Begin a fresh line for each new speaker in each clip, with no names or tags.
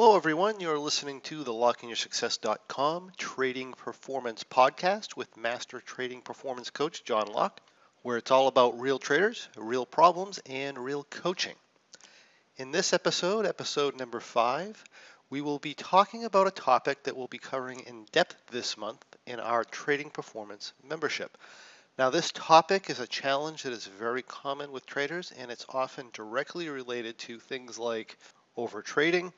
Hello, everyone. You're listening to the LockInYourSuccess.com Trading Performance Podcast with Master Trading Performance Coach John Locke, where it's all about real traders, real problems, and real coaching. In this episode, episode number five, we will be talking about a topic that we'll be covering in depth this month in our Trading Performance membership. Now, this topic is a challenge that is very common with traders, and it's often directly related to things like over trading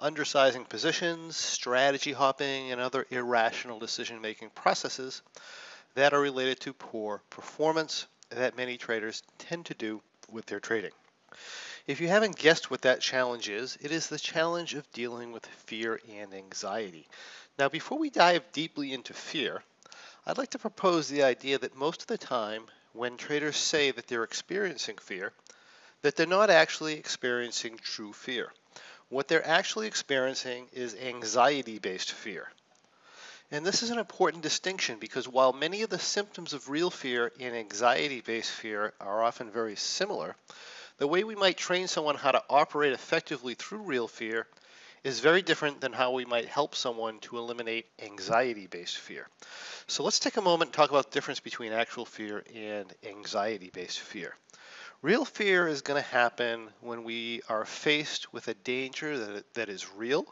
undersizing positions, strategy hopping, and other irrational decision making processes that are related to poor performance that many traders tend to do with their trading. If you haven't guessed what that challenge is, it is the challenge of dealing with fear and anxiety. Now, before we dive deeply into fear, I'd like to propose the idea that most of the time, when traders say that they're experiencing fear, that they're not actually experiencing true fear. What they're actually experiencing is anxiety based fear. And this is an important distinction because while many of the symptoms of real fear and anxiety based fear are often very similar, the way we might train someone how to operate effectively through real fear is very different than how we might help someone to eliminate anxiety based fear. So let's take a moment and talk about the difference between actual fear and anxiety based fear. Real fear is going to happen when we are faced with a danger that, that is real,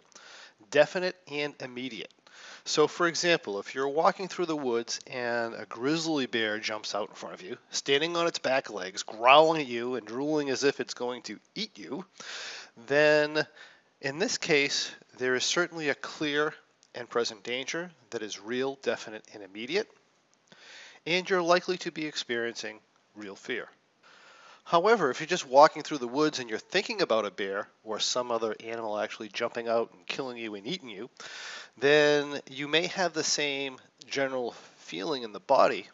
definite, and immediate. So, for example, if you're walking through the woods and a grizzly bear jumps out in front of you, standing on its back legs, growling at you and drooling as if it's going to eat you, then in this case, there is certainly a clear and present danger that is real, definite, and immediate, and you're likely to be experiencing real fear. However, if you're just walking through the woods and you're thinking about a bear or some other animal actually jumping out and killing you and eating you, then you may have the same general feeling in the body.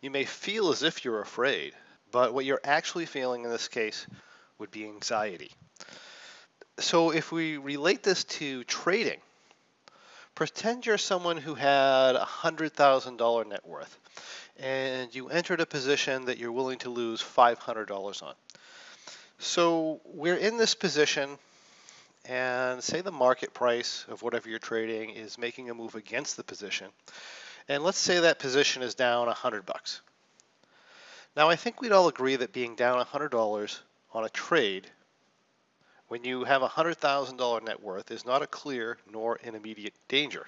You may feel as if you're afraid, but what you're actually feeling in this case would be anxiety. So if we relate this to trading, pretend you're someone who had a $100,000 net worth and you entered a position that you're willing to lose $500 on. So we're in this position and say the market price of whatever you're trading is making a move against the position. And let's say that position is down 100 bucks. Now I think we'd all agree that being down $100 on a trade when you have a $100,000 net worth is not a clear nor an immediate danger.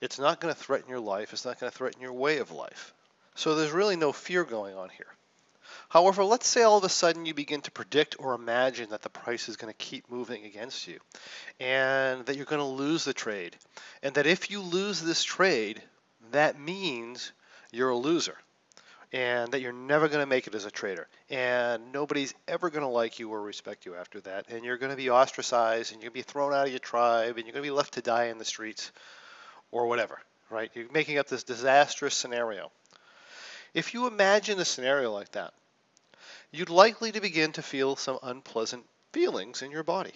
It's not going to threaten your life. It's not going to threaten your way of life. So there's really no fear going on here. However, let's say all of a sudden you begin to predict or imagine that the price is going to keep moving against you and that you're going to lose the trade. And that if you lose this trade, that means you're a loser and that you're never going to make it as a trader. And nobody's ever going to like you or respect you after that. And you're going to be ostracized and you're going to be thrown out of your tribe and you're going to be left to die in the streets or whatever, right? You're making up this disastrous scenario. If you imagine a scenario like that, you'd likely to begin to feel some unpleasant feelings in your body.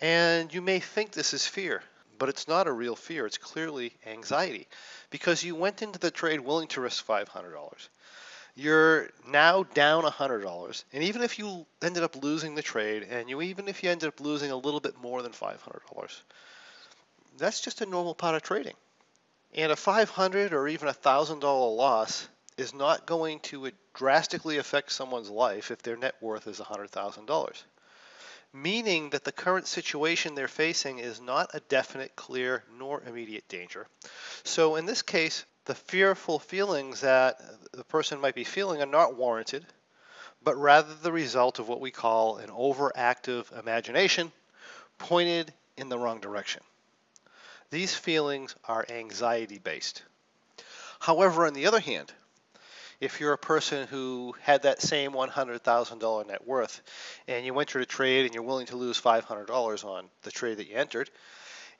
And you may think this is fear, but it's not a real fear. It's clearly anxiety because you went into the trade willing to risk $500. You're now down $100. And even if you ended up losing the trade, and you even if you ended up losing a little bit more than $500, that's just a normal part of trading. And a 500 or even a $1,000 loss is not going to uh, drastically affect someone's life if their net worth is $100,000. Meaning that the current situation they're facing is not a definite, clear, nor immediate danger. So in this case, the fearful feelings that the person might be feeling are not warranted, but rather the result of what we call an overactive imagination pointed in the wrong direction. These feelings are anxiety based. However, on the other hand, if you're a person who had that same $100,000 net worth and you entered a trade and you're willing to lose $500 on the trade that you entered,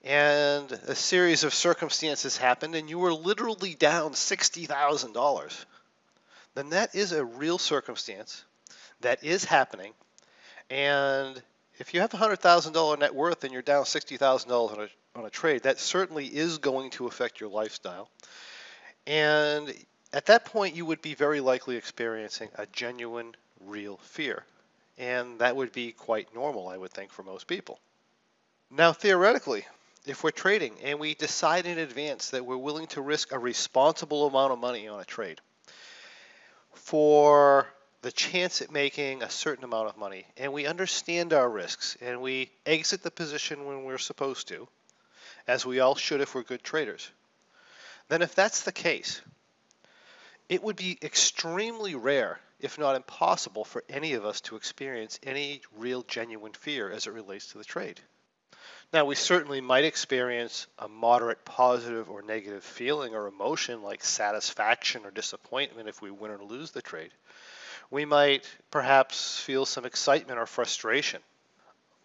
and a series of circumstances happened and you were literally down $60,000, then that is a real circumstance that is happening. And if you have a $100,000 net worth and you're down $60,000 on on a trade, that certainly is going to affect your lifestyle. And at that point, you would be very likely experiencing a genuine, real fear. And that would be quite normal, I would think, for most people. Now, theoretically, if we're trading and we decide in advance that we're willing to risk a responsible amount of money on a trade for the chance at making a certain amount of money, and we understand our risks and we exit the position when we're supposed to, as we all should if we're good traders, then if that's the case, it would be extremely rare, if not impossible, for any of us to experience any real genuine fear as it relates to the trade. Now, we certainly might experience a moderate positive or negative feeling or emotion like satisfaction or disappointment if we win or lose the trade. We might perhaps feel some excitement or frustration,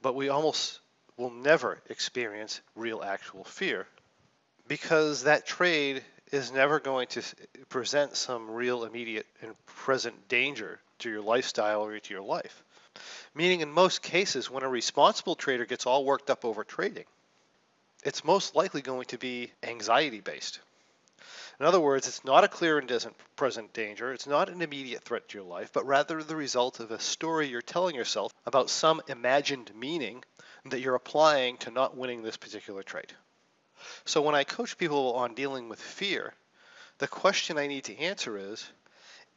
but we almost will never experience real actual fear because that trade is never going to present some real immediate and present danger to your lifestyle or to your life. Meaning, in most cases, when a responsible trader gets all worked up over trading, it's most likely going to be anxiety based. In other words, it's not a clear and present danger, it's not an immediate threat to your life, but rather the result of a story you're telling yourself about some imagined meaning that you're applying to not winning this particular trade. So when I coach people on dealing with fear, the question I need to answer is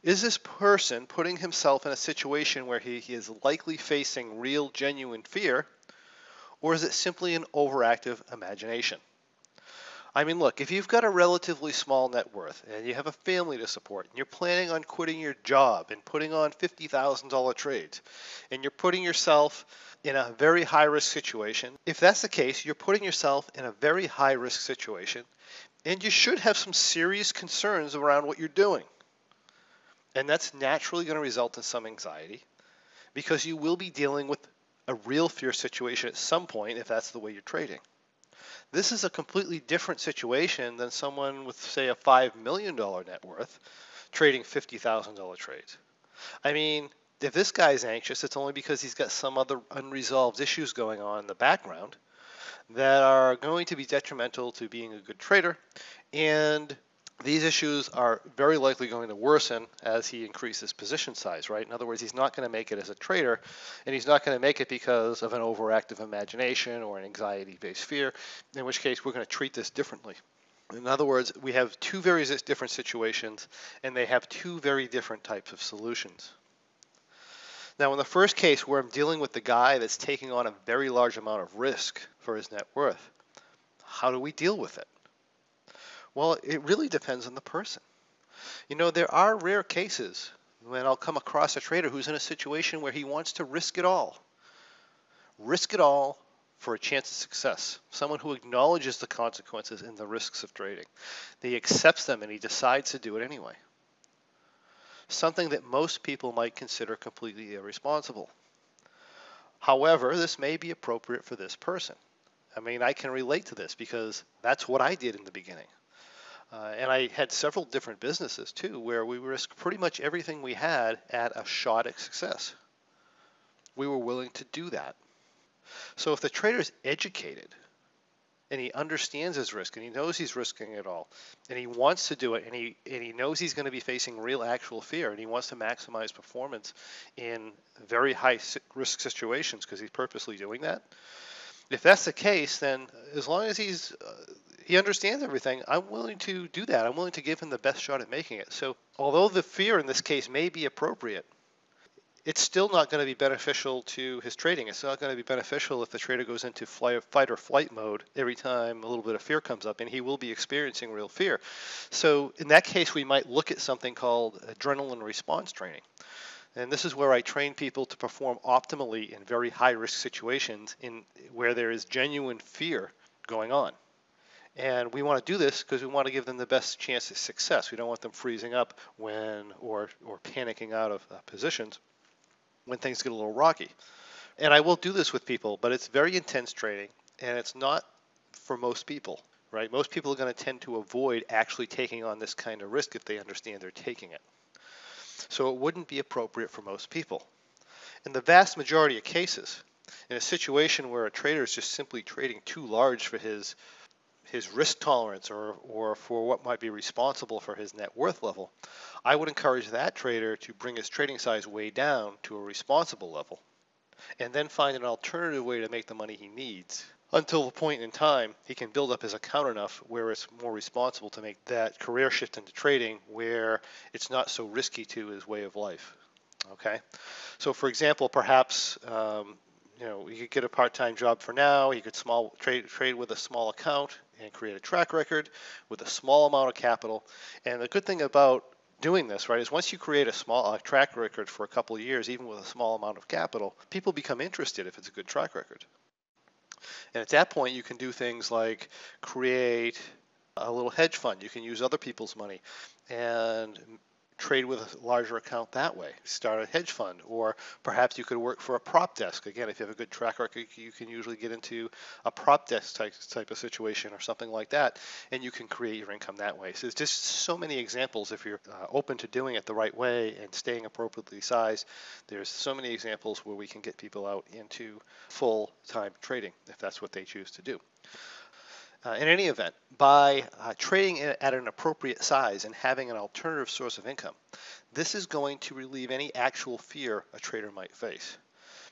is this person putting himself in a situation where he, he is likely facing real, genuine fear, or is it simply an overactive imagination? I mean, look, if you've got a relatively small net worth and you have a family to support and you're planning on quitting your job and putting on $50,000 trades and you're putting yourself in a very high risk situation, if that's the case, you're putting yourself in a very high risk situation and you should have some serious concerns around what you're doing. And that's naturally going to result in some anxiety because you will be dealing with a real fear situation at some point if that's the way you're trading. This is a completely different situation than someone with, say, a $5 million net worth trading $50,000 trades. I mean, if this guy's anxious, it's only because he's got some other unresolved issues going on in the background that are going to be detrimental to being a good trader and these issues are very likely going to worsen as he increases position size, right? In other words, he's not going to make it as a trader, and he's not going to make it because of an overactive imagination or an anxiety-based fear, in which case we're going to treat this differently. In other words, we have two very different situations, and they have two very different types of solutions. Now, in the first case, where I'm dealing with the guy that's taking on a very large amount of risk for his net worth, how do we deal with it? Well, it really depends on the person. You know, there are rare cases when I'll come across a trader who's in a situation where he wants to risk it all. Risk it all for a chance of success. Someone who acknowledges the consequences and the risks of trading. He accepts them and he decides to do it anyway. Something that most people might consider completely irresponsible. However, this may be appropriate for this person. I mean, I can relate to this because that's what I did in the beginning. Uh, and I had several different businesses too, where we risked pretty much everything we had at a shot at success. We were willing to do that. So if the trader is educated and he understands his risk and he knows he's risking it all and he wants to do it and he and he knows he's going to be facing real actual fear and he wants to maximize performance in very high risk situations because he's purposely doing that if that's the case then as long as he's uh, he understands everything. I'm willing to do that. I'm willing to give him the best shot at making it. So, although the fear in this case may be appropriate, it's still not going to be beneficial to his trading. It's not going to be beneficial if the trader goes into flight, fight or flight mode every time a little bit of fear comes up, and he will be experiencing real fear. So, in that case, we might look at something called adrenaline response training. And this is where I train people to perform optimally in very high risk situations in where there is genuine fear going on. And we want to do this because we want to give them the best chance of success. We don't want them freezing up when or or panicking out of uh, positions when things get a little rocky. And I will do this with people, but it's very intense training, and it's not for most people, right? Most people are going to tend to avoid actually taking on this kind of risk if they understand they're taking it. So it wouldn't be appropriate for most people. In the vast majority of cases, in a situation where a trader is just simply trading too large for his his risk tolerance or, or for what might be responsible for his net worth level, I would encourage that trader to bring his trading size way down to a responsible level and then find an alternative way to make the money he needs until the point in time he can build up his account enough where it's more responsible to make that career shift into trading where it's not so risky to his way of life. Okay, so for example, perhaps um, you know you could get a part-time job for now. You could small trade trade with a small account and create a track record with a small amount of capital. And the good thing about doing this, right, is once you create a small a track record for a couple of years, even with a small amount of capital, people become interested if it's a good track record. And at that point, you can do things like create a little hedge fund. You can use other people's money and trade with a larger account that way. Start a hedge fund, or perhaps you could work for a prop desk. Again, if you have a good track record, you can usually get into a prop desk type, type of situation or something like that, and you can create your income that way. So there's just so many examples if you're uh, open to doing it the right way and staying appropriately sized. There's so many examples where we can get people out into full-time trading if that's what they choose to do. Uh, in any event, by uh, trading at an appropriate size and having an alternative source of income, this is going to relieve any actual fear a trader might face.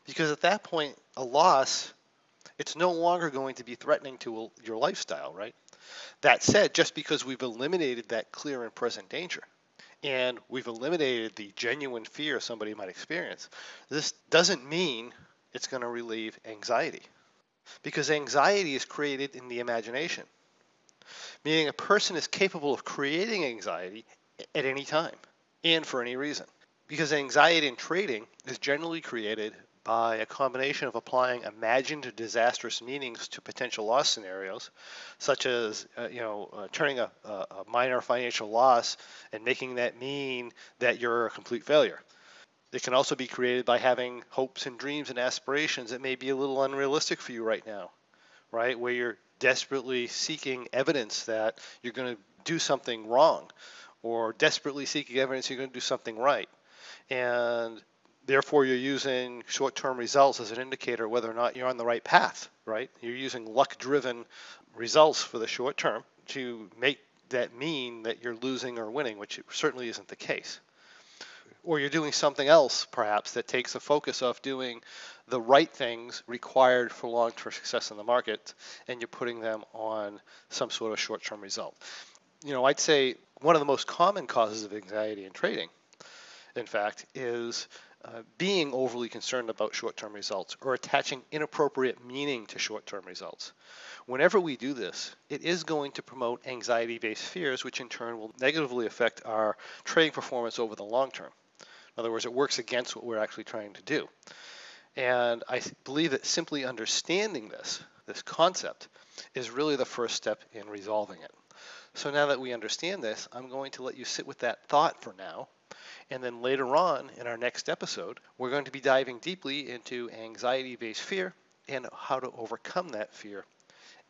Because at that point, a loss, it's no longer going to be threatening to your lifestyle, right? That said, just because we've eliminated that clear and present danger, and we've eliminated the genuine fear somebody might experience, this doesn't mean it's going to relieve anxiety because anxiety is created in the imagination, meaning a person is capable of creating anxiety at any time and for any reason. Because anxiety in trading is generally created by a combination of applying imagined disastrous meanings to potential loss scenarios, such as uh, you know uh, turning a, a minor financial loss and making that mean that you're a complete failure. It can also be created by having hopes and dreams and aspirations that may be a little unrealistic for you right now, right? Where you're desperately seeking evidence that you're going to do something wrong or desperately seeking evidence you're going to do something right. And therefore, you're using short term results as an indicator whether or not you're on the right path, right? You're using luck driven results for the short term to make that mean that you're losing or winning, which certainly isn't the case or you're doing something else perhaps that takes the focus off doing the right things required for long-term success in the market and you're putting them on some sort of short-term result. You know, I'd say one of the most common causes of anxiety in trading, in fact, is uh, being overly concerned about short-term results or attaching inappropriate meaning to short-term results. Whenever we do this, it is going to promote anxiety-based fears, which in turn will negatively affect our trading performance over the long term. In other words, it works against what we're actually trying to do. And I believe that simply understanding this, this concept, is really the first step in resolving it. So now that we understand this, I'm going to let you sit with that thought for now. And then later on in our next episode, we're going to be diving deeply into anxiety based fear and how to overcome that fear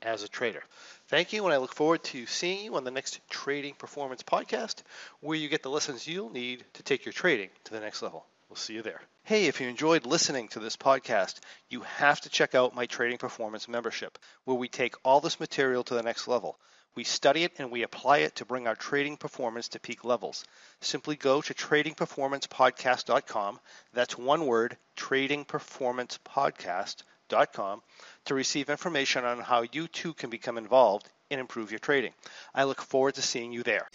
as a trader. Thank you, and I look forward to seeing you on the next Trading Performance Podcast, where you get the lessons you'll need to take your trading to the next level. We'll see you there. Hey, if you enjoyed listening to this podcast, you have to check out my Trading Performance membership, where we take all this material to the next level. We study it and we apply it to bring our trading performance to peak levels. Simply go to tradingperformancepodcast.com. That's one word, tradingperformancepodcast.com to receive information on how you too can become involved and improve your trading. I look forward to seeing you there.